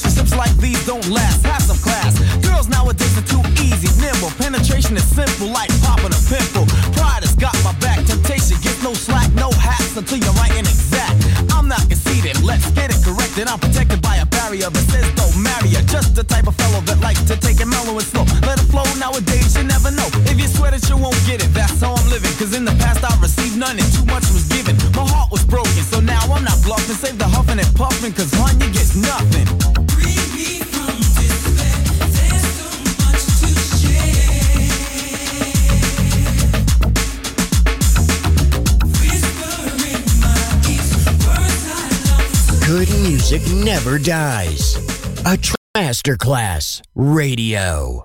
Relationships like these don't last. Have some class. Girls nowadays are too easy, nimble. Penetration is simple, like popping a pimple. Pride has got my back. Temptation gets no slack, no hats until you're right and exact. I'm not conceited. Let's get it corrected. I'm protected by a barrier that says don't marry her. Just the type of fellow that likes to take it mellow and slow. Let it flow nowadays, you never know. If you swear that you won't get it, that's how I'm living. Cause in the past I received none and too much was given. My heart was broken, so now I'm not bluffing. Save the huffing and puffing, cause hun, you get nothing. Music never dies. A masterclass radio.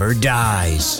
Never dies.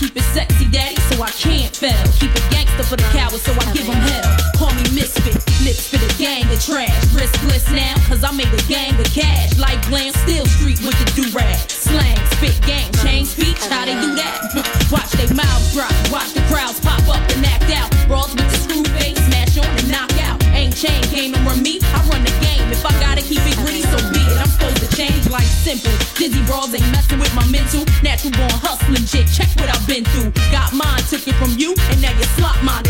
Keep it sexy, daddy, so I can't fail. Keep it gangster for the cowards, so I give them hell. Call me misfit, lips for the gang of trash. Riskless now, cause I made a gang of cash. Like glam, still street with the do-rag. Slang, spit gang, change speech, how they do that? watch they mouths drop, watch the crowds pop up and act out. Brawls with the screw face, smash on and knock out. Ain't chain game and run me, simple. Dizzy brawls ain't messing with my mental. Natural born hustling shit, check what I've been through. Got mine, took it from you, and now you slot mine.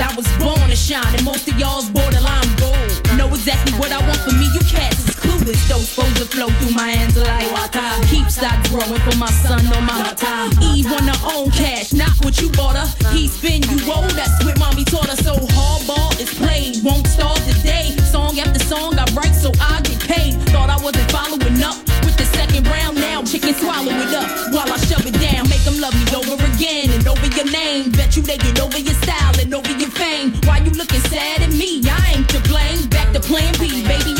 this. I was born to shine, and most of y'all's borderline gold. Know exactly what I want for me, you cats is clueless. Those supposed to flow through my hands like water. Keep stock growing for my son on my time. Eve on her own cash, not what you bought her. He spin you old, that's what mommy taught her. So hardball is played, won't start today. Song after song I write so I get paid. Thought I wasn't following up with the second round. Now chicken swallow it up while I shove it down. Make them love me over again and over your name. Bet you they get over your style and over your. Why you looking sad at me? I ain't to blame. Back to plan B, baby.